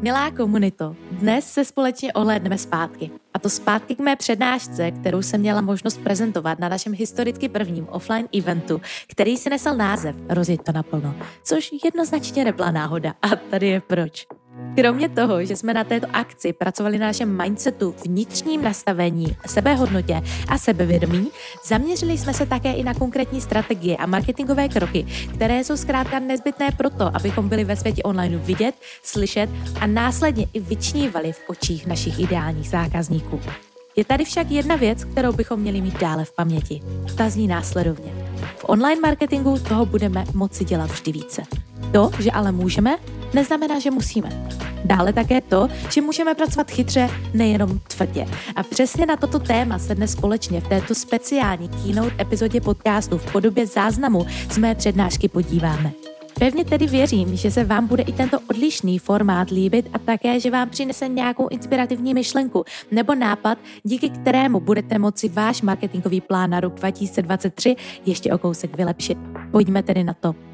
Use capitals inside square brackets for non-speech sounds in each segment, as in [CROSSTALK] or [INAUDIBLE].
Milá komunito, dnes se společně ohlédneme zpátky. A to zpátky k mé přednášce, kterou jsem měla možnost prezentovat na našem historicky prvním offline eventu, který si nesl název Rozjet to naplno, což jednoznačně nebyla náhoda. A tady je proč. Kromě toho, že jsme na této akci pracovali na našem mindsetu, vnitřním nastavení, sebehodnotě a sebevědomí, zaměřili jsme se také i na konkrétní strategie a marketingové kroky, které jsou zkrátka nezbytné proto, abychom byli ve světě online vidět, slyšet a následně i vyčnívali v očích našich ideálních zákazníků. Je tady však jedna věc, kterou bychom měli mít dále v paměti. Ta zní následovně. V online marketingu toho budeme moci dělat vždy více. To, že ale můžeme, neznamená, že musíme. Dále také to, že můžeme pracovat chytře, nejenom tvrdě. A přesně na toto téma se dnes společně v této speciální keynote epizodě podcastu v podobě záznamu z mé přednášky podíváme. Pevně tedy věřím, že se vám bude i tento odlišný formát líbit a také, že vám přinese nějakou inspirativní myšlenku nebo nápad, díky kterému budete moci váš marketingový plán na rok 2023 ještě o kousek vylepšit. Pojďme tedy na to.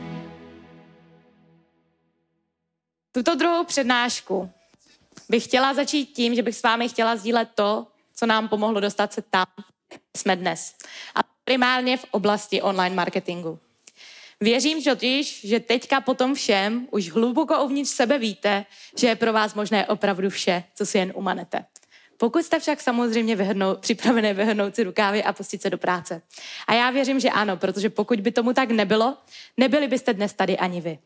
Tuto druhou přednášku bych chtěla začít tím, že bych s vámi chtěla sdílet to, co nám pomohlo dostat se tam, jsme dnes. A primárně v oblasti online marketingu. Věřím totiž, že teďka po tom všem už hluboko uvnitř sebe víte, že je pro vás možné opravdu vše, co si jen umanete. Pokud jste však samozřejmě vyhrnou, připravené vyhrnout si rukávy a pustit se do práce. A já věřím, že ano, protože pokud by tomu tak nebylo, nebyli byste dnes tady ani vy.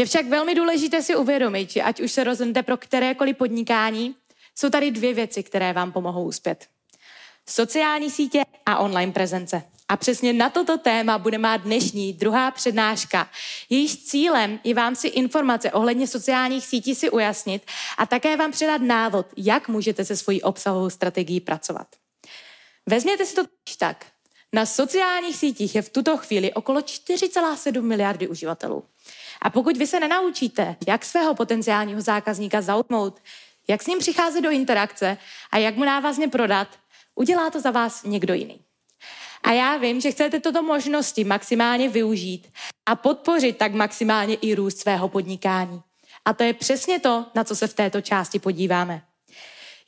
Je však velmi důležité si uvědomit, že ať už se rozhodnete pro kterékoliv podnikání, jsou tady dvě věci, které vám pomohou uspět. Sociální sítě a online prezence. A přesně na toto téma bude má dnešní druhá přednáška. Jejíž cílem je vám si informace ohledně sociálních sítí si ujasnit a také vám předat návod, jak můžete se svojí obsahovou strategií pracovat. Vezměte si to tak. Na sociálních sítích je v tuto chvíli okolo 4,7 miliardy uživatelů. A pokud vy se nenaučíte, jak svého potenciálního zákazníka zaujmout, jak s ním přicházet do interakce a jak mu návazně prodat, udělá to za vás někdo jiný. A já vím, že chcete toto možnosti maximálně využít a podpořit tak maximálně i růst svého podnikání. A to je přesně to, na co se v této části podíváme.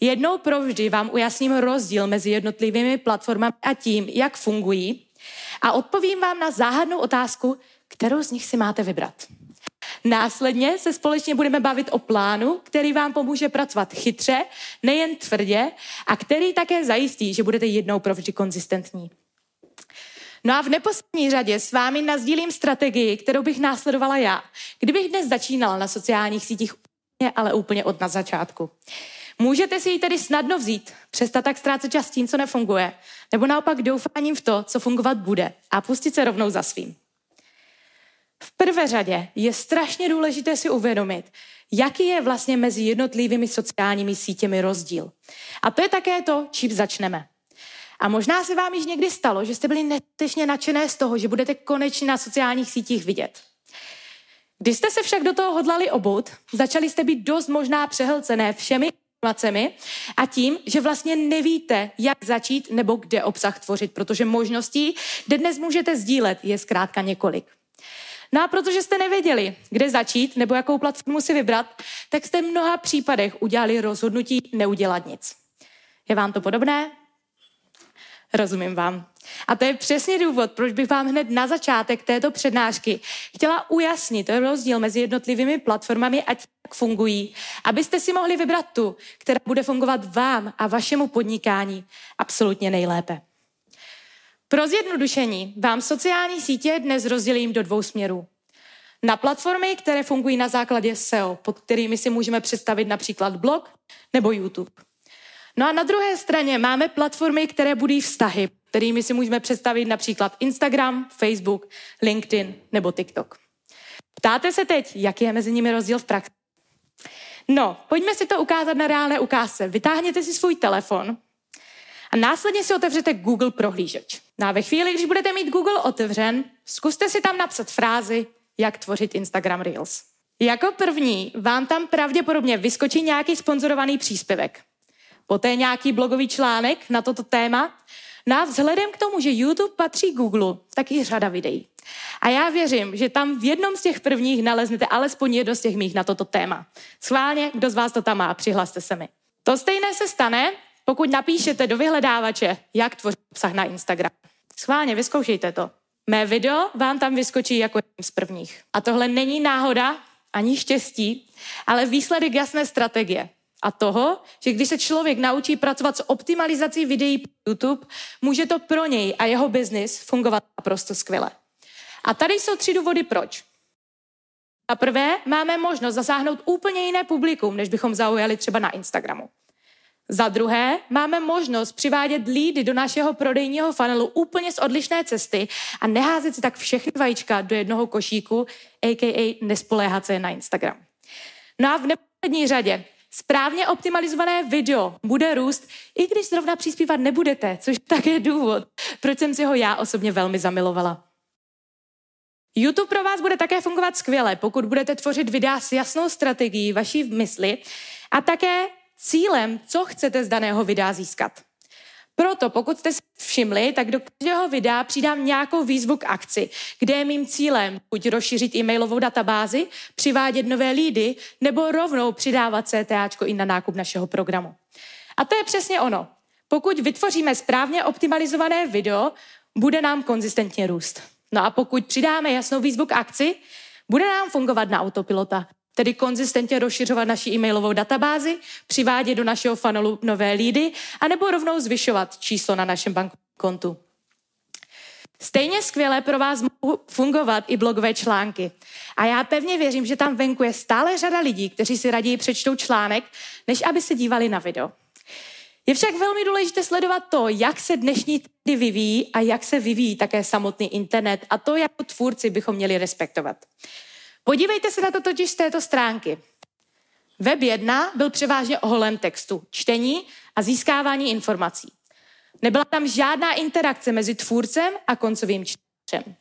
Jednou provždy vám ujasním rozdíl mezi jednotlivými platformami a tím, jak fungují a odpovím vám na záhadnou otázku, kterou z nich si máte vybrat. Následně se společně budeme bavit o plánu, který vám pomůže pracovat chytře, nejen tvrdě a který také zajistí, že budete jednou provždy konzistentní. No a v neposlední řadě s vámi nazdílím strategii, kterou bych následovala já, kdybych dnes začínala na sociálních sítích úplně, ale úplně od na začátku. Můžete si ji tedy snadno vzít, přestat tak ztrácet čas tím, co nefunguje, nebo naopak doufáním v to, co fungovat bude a pustit se rovnou za svým. V prvé řadě je strašně důležité si uvědomit, jaký je vlastně mezi jednotlivými sociálními sítěmi rozdíl. A to je také to, čím začneme. A možná se vám již někdy stalo, že jste byli netečně nadšené z toho, že budete konečně na sociálních sítích vidět. Když jste se však do toho hodlali obout, začali jste být dost možná přehlcené všemi informacemi a tím, že vlastně nevíte, jak začít nebo kde obsah tvořit, protože možností, kde dnes můžete sdílet, je zkrátka několik. No a protože jste nevěděli, kde začít nebo jakou platformu si vybrat, tak jste v mnoha případech udělali rozhodnutí neudělat nic. Je vám to podobné? Rozumím vám. A to je přesně důvod, proč bych vám hned na začátek této přednášky chtěla ujasnit rozdíl mezi jednotlivými platformami a tím, jak fungují, abyste si mohli vybrat tu, která bude fungovat vám a vašemu podnikání absolutně nejlépe. Pro zjednodušení vám sociální sítě dnes rozdělím do dvou směrů. Na platformy, které fungují na základě SEO, pod kterými si můžeme představit například blog nebo YouTube. No a na druhé straně máme platformy, které budí vztahy, kterými si můžeme představit například Instagram, Facebook, LinkedIn nebo TikTok. Ptáte se teď, jaký je mezi nimi rozdíl v praxi? No, pojďme si to ukázat na reálné ukázce. Vytáhněte si svůj telefon a následně si otevřete Google prohlížeč. No a ve chvíli, když budete mít Google otevřen, zkuste si tam napsat frázi, jak tvořit Instagram Reels. Jako první vám tam pravděpodobně vyskočí nějaký sponzorovaný příspěvek. Poté nějaký blogový článek na toto téma. No a vzhledem k tomu, že YouTube patří Google, tak i řada videí. A já věřím, že tam v jednom z těch prvních naleznete alespoň jedno z těch mých na toto téma. Schválně, kdo z vás to tam má, přihlaste se mi. To stejné se stane, pokud napíšete do vyhledávače, jak tvořit obsah na Instagram. Schválně, vyzkoušejte to. Mé video vám tam vyskočí jako jedním z prvních. A tohle není náhoda ani štěstí, ale výsledek jasné strategie. A toho, že když se člověk naučí pracovat s optimalizací videí pro YouTube, může to pro něj a jeho biznis fungovat naprosto skvěle. A tady jsou tři důvody proč. Za prvé, máme možnost zasáhnout úplně jiné publikum, než bychom zaujali třeba na Instagramu. Za druhé, máme možnost přivádět lídy do našeho prodejního funnelu úplně z odlišné cesty a neházet si tak všechny vajíčka do jednoho košíku, a.k.a. nespoléhat se na Instagram. No a v neposlední řadě, správně optimalizované video bude růst, i když zrovna přispívat nebudete, což také je důvod, proč jsem si ho já osobně velmi zamilovala. YouTube pro vás bude také fungovat skvěle, pokud budete tvořit videa s jasnou strategií vaší mysli a také cílem, co chcete z daného videa získat. Proto, pokud jste si všimli, tak do každého videa přidám nějakou výzvu k akci, kde je mým cílem buď rozšířit e-mailovou databázi, přivádět nové lídy, nebo rovnou přidávat CTAčko i na nákup našeho programu. A to je přesně ono. Pokud vytvoříme správně optimalizované video, bude nám konzistentně růst. No a pokud přidáme jasnou výzvu k akci, bude nám fungovat na autopilota. Tedy konzistentně rozšiřovat naši e-mailovou databázi, přivádět do našeho funnelu nové lídy, anebo rovnou zvyšovat číslo na našem bankovním kontu. Stejně skvěle pro vás mohou fungovat i blogové články. A já pevně věřím, že tam venku je stále řada lidí, kteří si raději přečtou článek, než aby se dívali na video. Je však velmi důležité sledovat to, jak se dnešní trendy vyvíjí a jak se vyvíjí také samotný internet a to jako tvůrci bychom měli respektovat. Podívejte se na to totiž z této stránky. Web 1 byl převážně o holém textu, čtení a získávání informací. Nebyla tam žádná interakce mezi tvůrcem a koncovým čtenářem.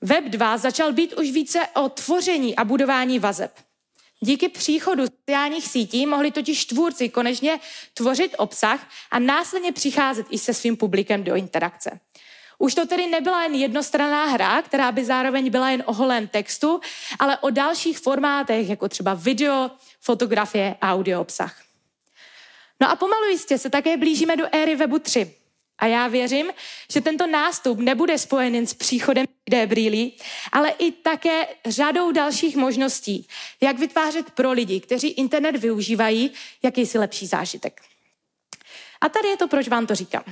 Web 2 začal být už více o tvoření a budování vazeb. Díky příchodu sociálních sítí mohli totiž tvůrci konečně tvořit obsah a následně přicházet i se svým publikem do interakce. Už to tedy nebyla jen jednostranná hra, která by zároveň byla jen o holém textu, ale o dalších formátech, jako třeba video, fotografie a audio obsah. No a pomalu jistě se také blížíme do éry webu 3. A já věřím, že tento nástup nebude spojen jen s příchodem d brýlí, ale i také řadou dalších možností, jak vytvářet pro lidi, kteří internet využívají, jakýsi lepší zážitek. A tady je to, proč vám to říkám.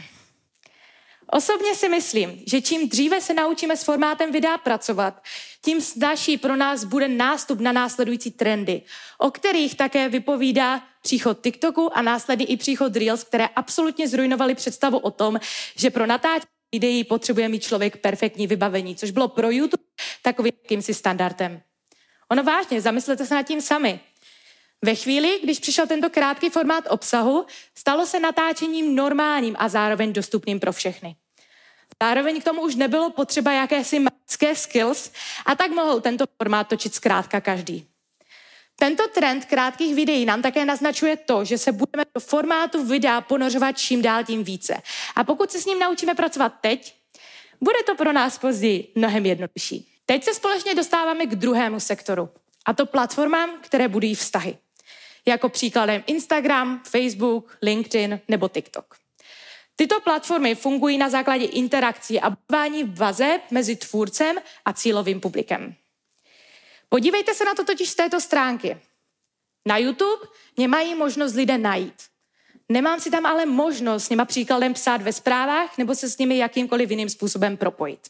Osobně si myslím, že čím dříve se naučíme s formátem videa pracovat, tím snažší pro nás bude nástup na následující trendy, o kterých také vypovídá příchod TikToku a následně i příchod Reels, které absolutně zrujnovaly představu o tom, že pro natáčení videí potřebuje mít člověk perfektní vybavení, což bylo pro YouTube takovým jakýmsi standardem. Ono vážně, zamyslete se nad tím sami. Ve chvíli, když přišel tento krátký formát obsahu, stalo se natáčením normálním a zároveň dostupným pro všechny. Zároveň k tomu už nebylo potřeba jakési magické skills a tak mohl tento formát točit zkrátka každý. Tento trend krátkých videí nám také naznačuje to, že se budeme do formátu videa ponořovat čím dál tím více. A pokud se s ním naučíme pracovat teď, bude to pro nás později mnohem jednodušší. Teď se společně dostáváme k druhému sektoru, a to platformám, které budují vztahy. Jako příkladem Instagram, Facebook, LinkedIn nebo TikTok. Tyto platformy fungují na základě interakcí a budování vazeb mezi tvůrcem a cílovým publikem. Podívejte se na to totiž z této stránky. Na YouTube mě mají možnost lidé najít. Nemám si tam ale možnost s nima příkladem psát ve zprávách nebo se s nimi jakýmkoliv jiným způsobem propojit.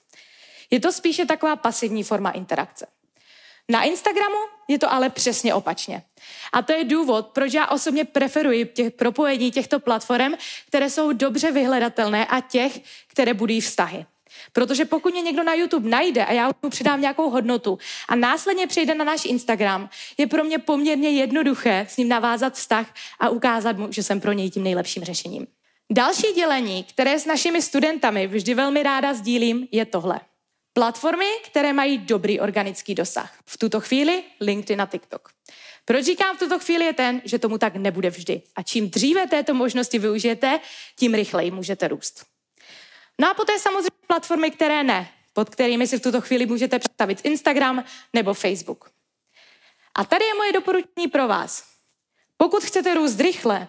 Je to spíše taková pasivní forma interakce. Na Instagramu je to ale přesně opačně. A to je důvod, proč já osobně preferuji těch propojení těchto platform, které jsou dobře vyhledatelné a těch, které budují vztahy. Protože pokud mě někdo na YouTube najde a já mu přidám nějakou hodnotu a následně přijde na náš Instagram, je pro mě poměrně jednoduché s ním navázat vztah a ukázat mu, že jsem pro něj tím nejlepším řešením. Další dělení, které s našimi studentami vždy velmi ráda sdílím, je tohle. Platformy, které mají dobrý organický dosah. V tuto chvíli LinkedIn a TikTok. Proč říkám v tuto chvíli je ten, že tomu tak nebude vždy. A čím dříve této možnosti využijete, tím rychleji můžete růst. No a poté samozřejmě platformy, které ne, pod kterými si v tuto chvíli můžete představit Instagram nebo Facebook. A tady je moje doporučení pro vás. Pokud chcete růst rychle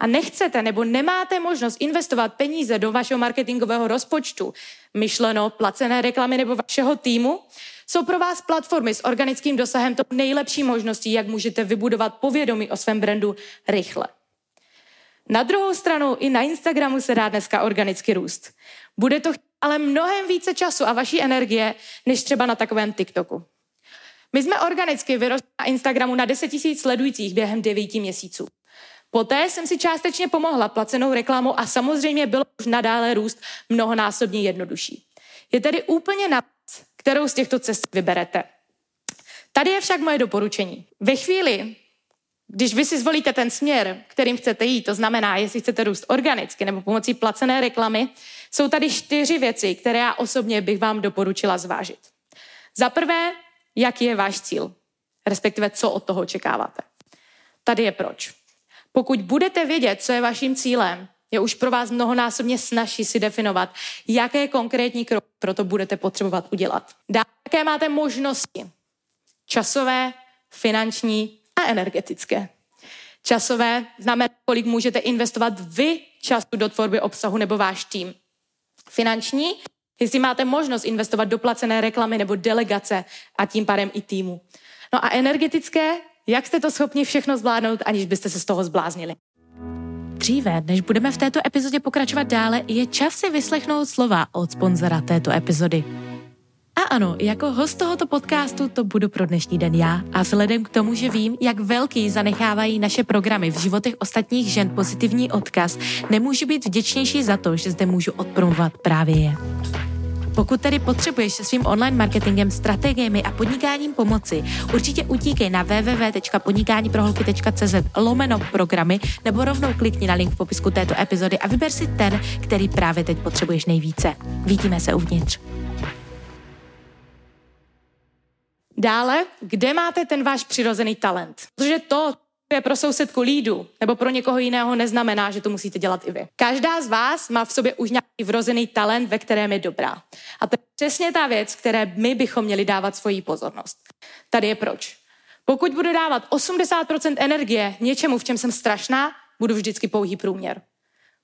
a nechcete nebo nemáte možnost investovat peníze do vašeho marketingového rozpočtu, myšleno placené reklamy nebo vašeho týmu, jsou pro vás platformy s organickým dosahem to nejlepší možností, jak můžete vybudovat povědomí o svém brandu rychle. Na druhou stranu i na Instagramu se dá dneska organicky růst. Bude to ale mnohem více času a vaší energie, než třeba na takovém TikToku. My jsme organicky vyrostli na Instagramu na 10 000 sledujících během 9 měsíců. Poté jsem si částečně pomohla placenou reklamou a samozřejmě bylo už nadále růst mnohonásobně jednodušší. Je tedy úplně na kterou z těchto cest vyberete. Tady je však moje doporučení. Ve chvíli, když vy si zvolíte ten směr, kterým chcete jít, to znamená, jestli chcete růst organicky nebo pomocí placené reklamy, jsou tady čtyři věci, které já osobně bych vám doporučila zvážit. Za prvé, jaký je váš cíl, respektive co od toho očekáváte. Tady je proč. Pokud budete vědět, co je vaším cílem, je už pro vás mnohonásobně snaží si definovat, jaké konkrétní kroky pro to budete potřebovat udělat. Dále, jaké máte možnosti. Časové, finanční a energetické. Časové znamená, kolik můžete investovat vy času do tvorby obsahu nebo váš tým. Finanční, jestli máte možnost investovat do placené reklamy nebo delegace a tím pádem i týmu. No a energetické, jak jste to schopni všechno zvládnout, aniž byste se z toho zbláznili. Dříve, než budeme v této epizodě pokračovat dále, je čas si vyslechnout slova od sponzora této epizody. A ano, jako host tohoto podcastu to budu pro dnešní den já a vzhledem k tomu, že vím, jak velký zanechávají naše programy v životech ostatních žen pozitivní odkaz, nemůžu být vděčnější za to, že zde můžu odpromovat právě je. Pokud tedy potřebuješ se svým online marketingem, strategiemi a podnikáním pomoci, určitě utíkej na www.podnikániproholky.cz lomeno programy nebo rovnou klikni na link v popisku této epizody a vyber si ten, který právě teď potřebuješ nejvíce. Vidíme se uvnitř. Dále, kde máte ten váš přirozený talent? Protože to, je pro sousedku lídu nebo pro někoho jiného neznamená, že to musíte dělat i vy. Každá z vás má v sobě už nějaký vrozený talent, ve kterém je dobrá. A to je přesně ta věc, které my bychom měli dávat svoji pozornost. Tady je proč. Pokud budu dávat 80% energie něčemu, v čem jsem strašná, budu vždycky pouhý průměr.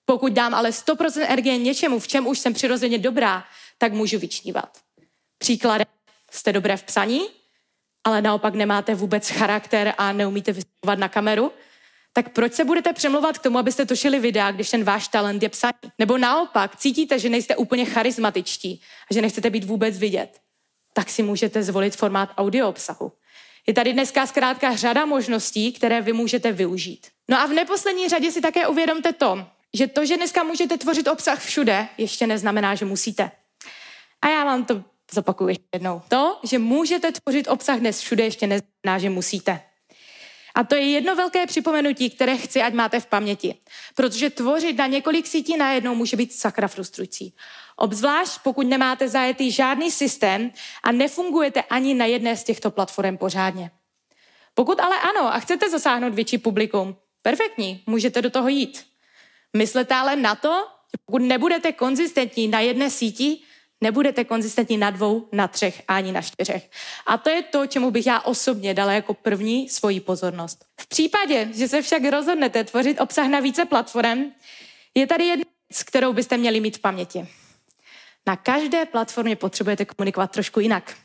Pokud dám ale 100% energie něčemu, v čem už jsem přirozeně dobrá, tak můžu vyčnívat. Příkladem, jste dobré v psaní, ale naopak nemáte vůbec charakter a neumíte vystupovat na kameru, tak proč se budete přemlouvat k tomu, abyste točili videa, když ten váš talent je psaní? Nebo naopak cítíte, že nejste úplně charismatičtí a že nechcete být vůbec vidět? Tak si můžete zvolit formát audio obsahu. Je tady dneska zkrátka řada možností, které vy můžete využít. No a v neposlední řadě si také uvědomte to, že to, že dneska můžete tvořit obsah všude, ještě neznamená, že musíte. A já vám to zopakuju ještě jednou. To, že můžete tvořit obsah dnes všude, ještě neznamená, že musíte. A to je jedno velké připomenutí, které chci, ať máte v paměti. Protože tvořit na několik sítí najednou může být sakra frustrující. Obzvlášť pokud nemáte zajetý žádný systém a nefungujete ani na jedné z těchto platform pořádně. Pokud ale ano a chcete zasáhnout větší publikum, perfektní, můžete do toho jít. Myslete ale na to, že pokud nebudete konzistentní na jedné síti, nebudete konzistentní na dvou, na třech ani na čtyřech. A to je to, čemu bych já osobně dala jako první svoji pozornost. V případě, že se však rozhodnete tvořit obsah na více platform, je tady jedna věc, kterou byste měli mít v paměti. Na každé platformě potřebujete komunikovat trošku jinak.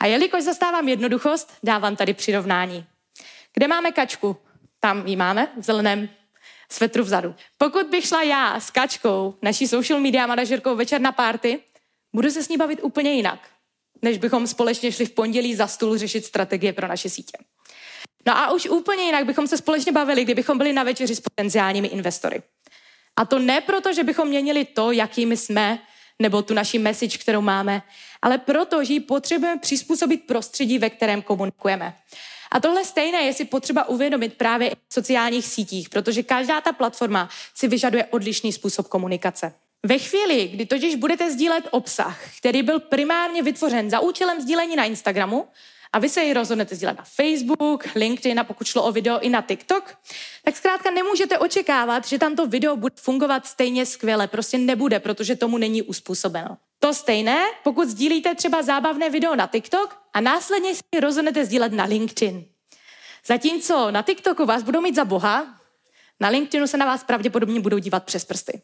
A jelikož zastávám jednoduchost, dávám tady přirovnání. Kde máme kačku? Tam ji máme, v zeleném svetru vzadu. Pokud bych šla já s kačkou, naší social media manažerkou večer na party, budu se s ní bavit úplně jinak, než bychom společně šli v pondělí za stůl řešit strategie pro naše sítě. No a už úplně jinak bychom se společně bavili, kdybychom byli na večeři s potenciálními investory. A to ne proto, že bychom měnili to, jakými jsme, nebo tu naši message, kterou máme, ale proto, že ji potřebujeme přizpůsobit prostředí, ve kterém komunikujeme. A tohle stejné je si potřeba uvědomit právě i v sociálních sítích, protože každá ta platforma si vyžaduje odlišný způsob komunikace. Ve chvíli, kdy totiž budete sdílet obsah, který byl primárně vytvořen za účelem sdílení na Instagramu, a vy se ji rozhodnete sdílet na Facebook, LinkedIn a pokud šlo o video i na TikTok, tak zkrátka nemůžete očekávat, že tam to video bude fungovat stejně skvěle. Prostě nebude, protože tomu není uspůsobeno. To stejné, pokud sdílíte třeba zábavné video na TikTok a následně si rozhodnete sdílet na LinkedIn. Zatímco na TikToku vás budou mít za boha, na LinkedInu se na vás pravděpodobně budou dívat přes prsty.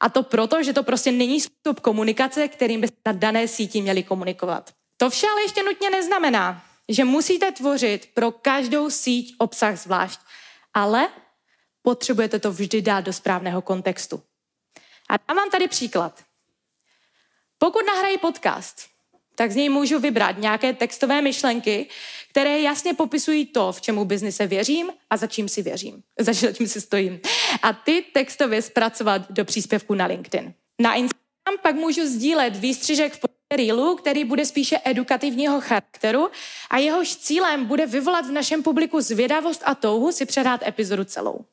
A to proto, že to prostě není způsob komunikace, kterým byste na dané síti měli komunikovat. To vše ale ještě nutně neznamená, že musíte tvořit pro každou síť obsah zvlášť, ale potřebujete to vždy dát do správného kontextu. A dám vám tady příklad. Pokud nahrají podcast, tak z něj můžu vybrat nějaké textové myšlenky, které jasně popisují to, v čemu biznise věřím a za čím si věřím, [LAUGHS] za čím si stojím. A ty textově zpracovat do příspěvku na LinkedIn. Na Instagram pak můžu sdílet výstřižek v reelu, který bude spíše edukativního charakteru a jehož cílem bude vyvolat v našem publiku zvědavost a touhu si předát epizodu celou.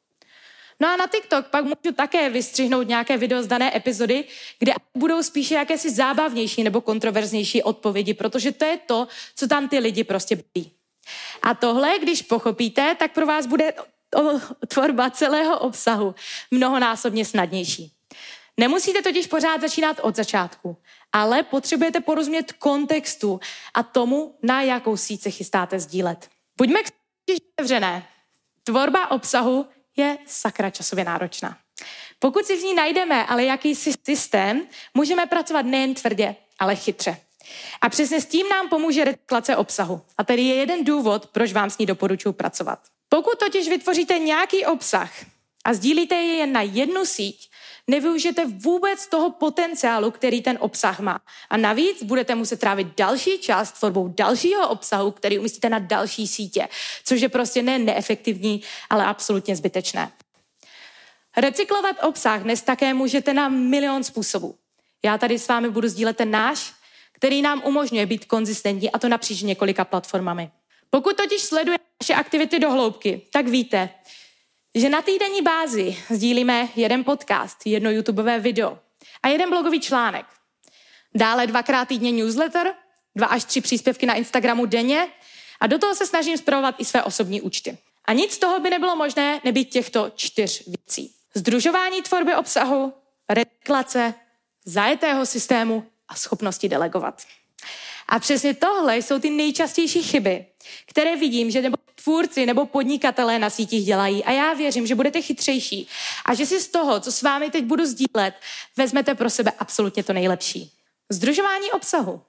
No a na TikTok pak můžu také vystřihnout nějaké video z dané epizody, kde budou spíše jakési zábavnější nebo kontroverznější odpovědi, protože to je to, co tam ty lidi prostě baví. A tohle, když pochopíte, tak pro vás bude tvorba celého obsahu mnohonásobně snadnější. Nemusíte totiž pořád začínat od začátku, ale potřebujete porozumět kontextu a tomu, na jakou síť se chystáte sdílet. Buďme k otevřené. Tvorba obsahu je sakra časově náročná. Pokud si v ní najdeme ale jakýsi systém, můžeme pracovat nejen tvrdě, ale chytře. A přesně s tím nám pomůže recyklace obsahu. A tady je jeden důvod, proč vám s ní doporučuji pracovat. Pokud totiž vytvoříte nějaký obsah a sdílíte je jen na jednu síť, nevyužijete vůbec toho potenciálu, který ten obsah má. A navíc budete muset trávit další čas tvorbou dalšího obsahu, který umístíte na další sítě, což je prostě ne neefektivní, ale absolutně zbytečné. Recyklovat obsah dnes také můžete na milion způsobů. Já tady s vámi budu sdílet ten náš, který nám umožňuje být konzistentní a to napříč několika platformami. Pokud totiž sleduje naše aktivity do hloubky, tak víte, že na týdenní bázi sdílíme jeden podcast, jedno YouTubeové video a jeden blogový článek. Dále dvakrát týdně newsletter, dva až tři příspěvky na Instagramu denně a do toho se snažím zpravovat i své osobní účty. A nic z toho by nebylo možné nebýt těchto čtyř věcí. Združování tvorby obsahu, reklace, zajetého systému a schopnosti delegovat. A přesně tohle jsou ty nejčastější chyby, které vidím, že nebo tvůrci nebo podnikatelé na sítích dělají. A já věřím, že budete chytřejší a že si z toho, co s vámi teď budu sdílet, vezmete pro sebe absolutně to nejlepší. Združování obsahu.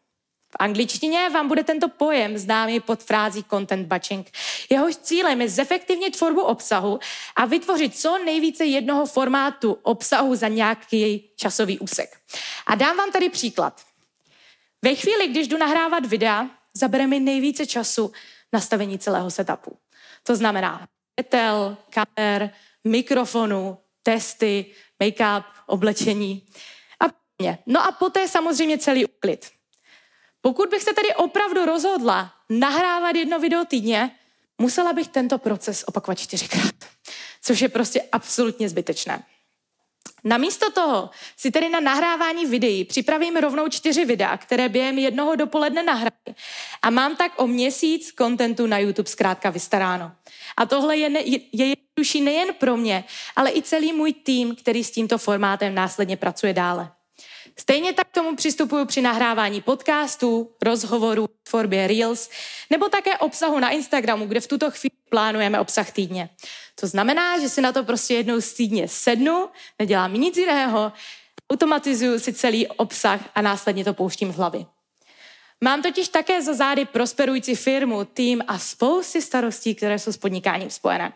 V angličtině vám bude tento pojem známý pod frází content batching. Jehož cílem je zefektivnit tvorbu obsahu a vytvořit co nejvíce jednoho formátu obsahu za nějaký časový úsek. A dám vám tady příklad. Ve chvíli, když jdu nahrávat videa, zabere mi nejvíce času nastavení celého setupu. To znamená světel, kamer, mikrofonu, testy, make-up, oblečení a podobně. No a poté samozřejmě celý uklid. Pokud bych se tedy opravdu rozhodla nahrávat jedno video týdně, musela bych tento proces opakovat čtyřikrát, což je prostě absolutně zbytečné. Namísto toho si tedy na nahrávání videí připravím rovnou čtyři videa, které během jednoho dopoledne nahraju. A mám tak o měsíc kontentu na YouTube zkrátka vystaráno. A tohle je, ne, je jednodušší nejen pro mě, ale i celý můj tým, který s tímto formátem následně pracuje dále. Stejně tak k tomu přistupuju při nahrávání podcastů, rozhovorů, tvorbě Reels, nebo také obsahu na Instagramu, kde v tuto chvíli plánujeme obsah týdně. To znamená, že si na to prostě jednou z týdně sednu, nedělám nic jiného, automatizuju si celý obsah a následně to pouštím z hlavy. Mám totiž také za zády prosperující firmu, tým a spousty starostí, které jsou s podnikáním spojené.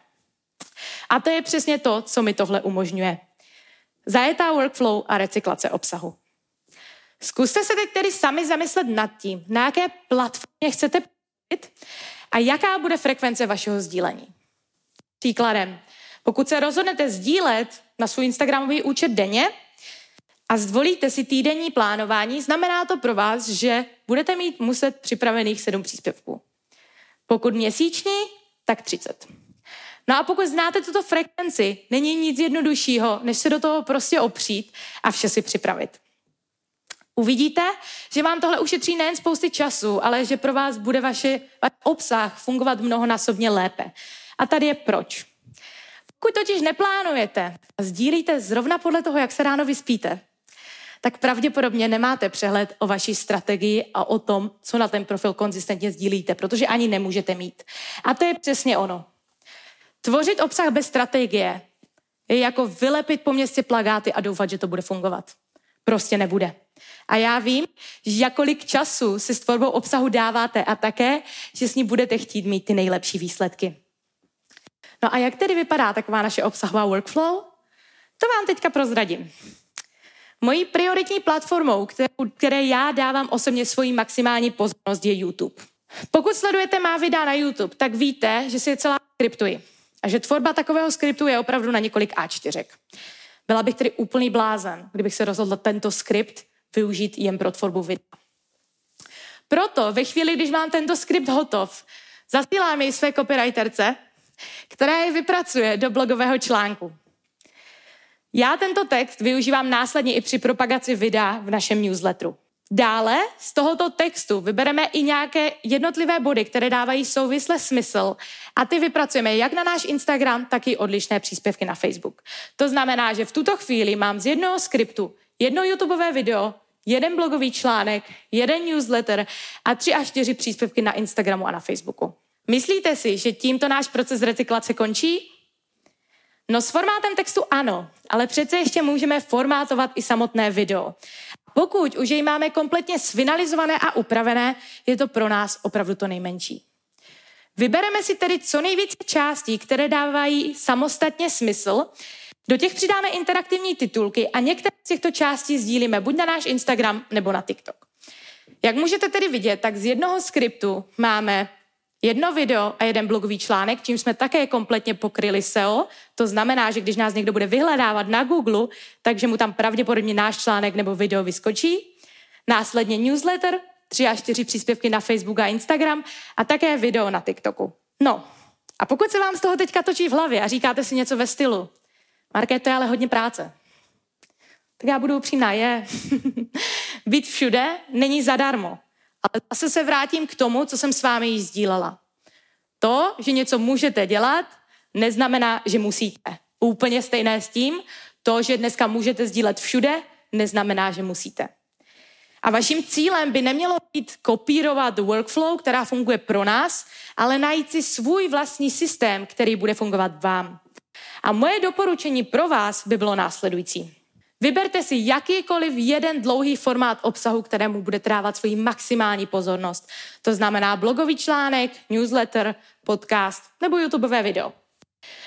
A to je přesně to, co mi tohle umožňuje. Zajetá workflow a recyklace obsahu. Zkuste se teď tedy sami zamyslet nad tím, na jaké platformě chcete a jaká bude frekvence vašeho sdílení. Příkladem, pokud se rozhodnete sdílet na svůj Instagramový účet denně a zvolíte si týdenní plánování, znamená to pro vás, že budete mít muset připravených sedm příspěvků. Pokud měsíční, tak 30. No a pokud znáte tuto frekvenci, není nic jednoduššího, než se do toho prostě opřít a vše si připravit. Uvidíte, že vám tohle ušetří nejen spousty času, ale že pro vás bude vaše, váš obsah fungovat mnohonásobně lépe. A tady je proč. Pokud totiž neplánujete a sdílíte zrovna podle toho, jak se ráno vyspíte, tak pravděpodobně nemáte přehled o vaší strategii a o tom, co na ten profil konzistentně sdílíte, protože ani nemůžete mít. A to je přesně ono. Tvořit obsah bez strategie je jako vylepit po městě plagáty a doufat, že to bude fungovat. Prostě nebude. A já vím, že jakolik času si s tvorbou obsahu dáváte a také, že s ní budete chtít mít ty nejlepší výsledky. No a jak tedy vypadá taková naše obsahová workflow? To vám teďka prozradím. Mojí prioritní platformou, které já dávám osobně svoji maximální pozornost, je YouTube. Pokud sledujete má videa na YouTube, tak víte, že si je celá skriptuji. A že tvorba takového skriptu je opravdu na několik A4. Byla bych tedy úplný blázen, kdybych se rozhodla tento skript využít jen pro tvorbu videa. Proto ve chvíli, když mám tento skript hotov, zasílám jej své copywriterce, která je vypracuje do blogového článku. Já tento text využívám následně i při propagaci videa v našem newsletteru. Dále z tohoto textu vybereme i nějaké jednotlivé body, které dávají souvisle smysl a ty vypracujeme jak na náš Instagram, tak i odlišné příspěvky na Facebook. To znamená, že v tuto chvíli mám z jednoho skriptu jedno YouTubeové video, jeden blogový článek, jeden newsletter a tři až čtyři příspěvky na Instagramu a na Facebooku. Myslíte si, že tímto náš proces recyklace končí? No s formátem textu ano, ale přece ještě můžeme formátovat i samotné video. Pokud už jej máme kompletně sfinalizované a upravené, je to pro nás opravdu to nejmenší. Vybereme si tedy co nejvíce částí, které dávají samostatně smysl do těch přidáme interaktivní titulky a některé z těchto částí sdílíme buď na náš Instagram nebo na TikTok. Jak můžete tedy vidět, tak z jednoho skriptu máme jedno video a jeden blogový článek, čím jsme také kompletně pokryli SEO. To znamená, že když nás někdo bude vyhledávat na Google, takže mu tam pravděpodobně náš článek nebo video vyskočí. Následně newsletter, tři až čtyři příspěvky na Facebook a Instagram a také video na TikToku. No, a pokud se vám z toho teďka točí v hlavě a říkáte si něco ve stylu, Marké, to je ale hodně práce. Tak já budu upřímná, je. [LAUGHS] Být všude není zadarmo. Ale zase se vrátím k tomu, co jsem s vámi již sdílela. To, že něco můžete dělat, neznamená, že musíte. Úplně stejné s tím, to, že dneska můžete sdílet všude, neznamená, že musíte. A vaším cílem by nemělo být kopírovat workflow, která funguje pro nás, ale najít si svůj vlastní systém, který bude fungovat vám. A moje doporučení pro vás by bylo následující. Vyberte si jakýkoliv jeden dlouhý formát obsahu, kterému bude trávat svoji maximální pozornost. To znamená blogový článek, newsletter, podcast nebo YouTubeové video.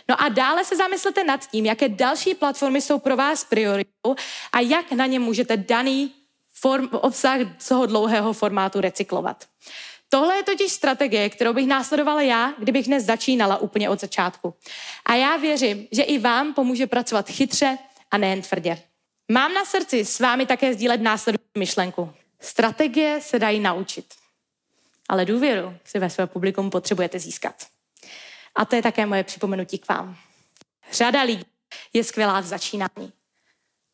No a dále se zamyslete nad tím, jaké další platformy jsou pro vás prioritou a jak na ně můžete daný form, obsah toho dlouhého formátu recyklovat. Tohle je totiž strategie, kterou bych následovala já, kdybych dnes začínala úplně od začátku. A já věřím, že i vám pomůže pracovat chytře a nejen tvrdě. Mám na srdci s vámi také sdílet následující myšlenku. Strategie se dají naučit, ale důvěru si ve své publikum potřebujete získat. A to je také moje připomenutí k vám. Řada lidí je skvělá v začínání,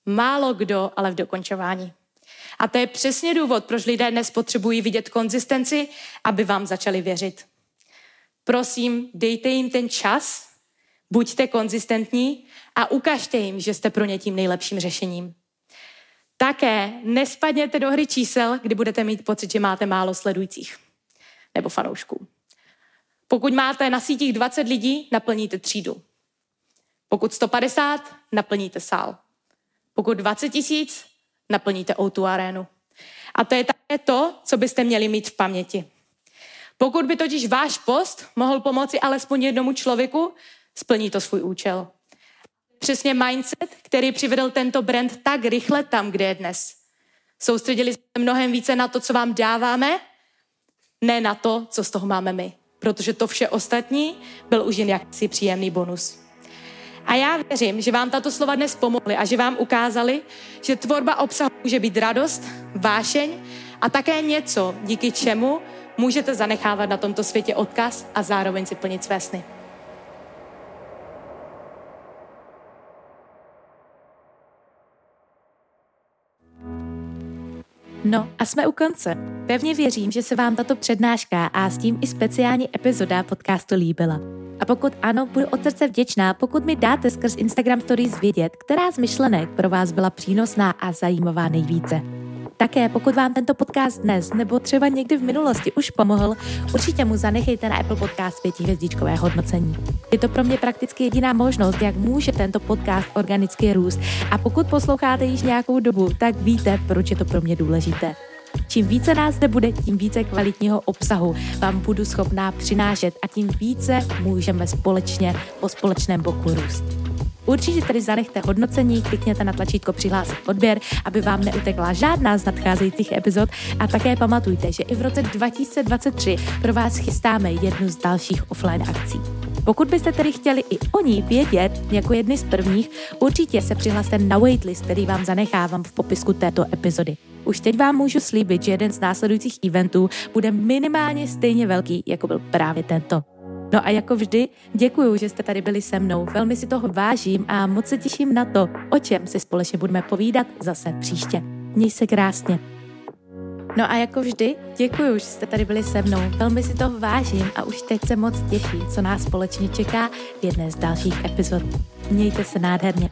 Málo kdo, ale v dokončování. A to je přesně důvod, proč lidé dnes potřebují vidět konzistenci, aby vám začali věřit. Prosím, dejte jim ten čas, buďte konzistentní a ukažte jim, že jste pro ně tím nejlepším řešením. Také nespadněte do hry čísel, kdy budete mít pocit, že máte málo sledujících nebo fanoušků. Pokud máte na sítích 20 lidí, naplníte třídu. Pokud 150, naplníte sál. Pokud 20 tisíc, naplníte o arénu. A to je také to, co byste měli mít v paměti. Pokud by totiž váš post mohl pomoci alespoň jednomu člověku, splní to svůj účel. Přesně mindset, který přivedl tento brand tak rychle tam, kde je dnes. Soustředili jsme mnohem více na to, co vám dáváme, ne na to, co z toho máme my. Protože to vše ostatní byl už jen jakýsi příjemný bonus. A já věřím, že vám tato slova dnes pomohly a že vám ukázali, že tvorba obsahu může být radost, vášeň a také něco, díky čemu můžete zanechávat na tomto světě odkaz a zároveň si plnit své sny. No a jsme u konce. Pevně věřím, že se vám tato přednáška a s tím i speciální epizoda podcastu líbila. A pokud ano, budu od srdce vděčná, pokud mi dáte skrz Instagram Stories vědět, která z myšlenek pro vás byla přínosná a zajímavá nejvíce. Také pokud vám tento podcast dnes nebo třeba někdy v minulosti už pomohl, určitě mu zanechejte na Apple Podcast pětihvězdičkové hodnocení. Je to pro mě prakticky jediná možnost, jak může tento podcast organicky růst. A pokud posloucháte již nějakou dobu, tak víte, proč je to pro mě důležité. Čím více nás zde bude, tím více kvalitního obsahu vám budu schopná přinášet a tím více můžeme společně po společném boku růst. Určitě tedy zanechte hodnocení, klikněte na tlačítko přihlásit odběr, aby vám neutekla žádná z nadcházejících epizod a také pamatujte, že i v roce 2023 pro vás chystáme jednu z dalších offline akcí. Pokud byste tedy chtěli i o ní vědět jako jedny z prvních, určitě se přihlaste na waitlist, který vám zanechávám v popisku této epizody. Už teď vám můžu slíbit, že jeden z následujících eventů bude minimálně stejně velký, jako byl právě tento. No a jako vždy, děkuji, že jste tady byli se mnou. Velmi si toho vážím a moc se těším na to, o čem si společně budeme povídat zase příště. Měj se krásně. No a jako vždy, děkuji, že jste tady byli se mnou. Velmi si toho vážím a už teď se moc těší, co nás společně čeká v jedné z dalších epizod. Mějte se nádherně.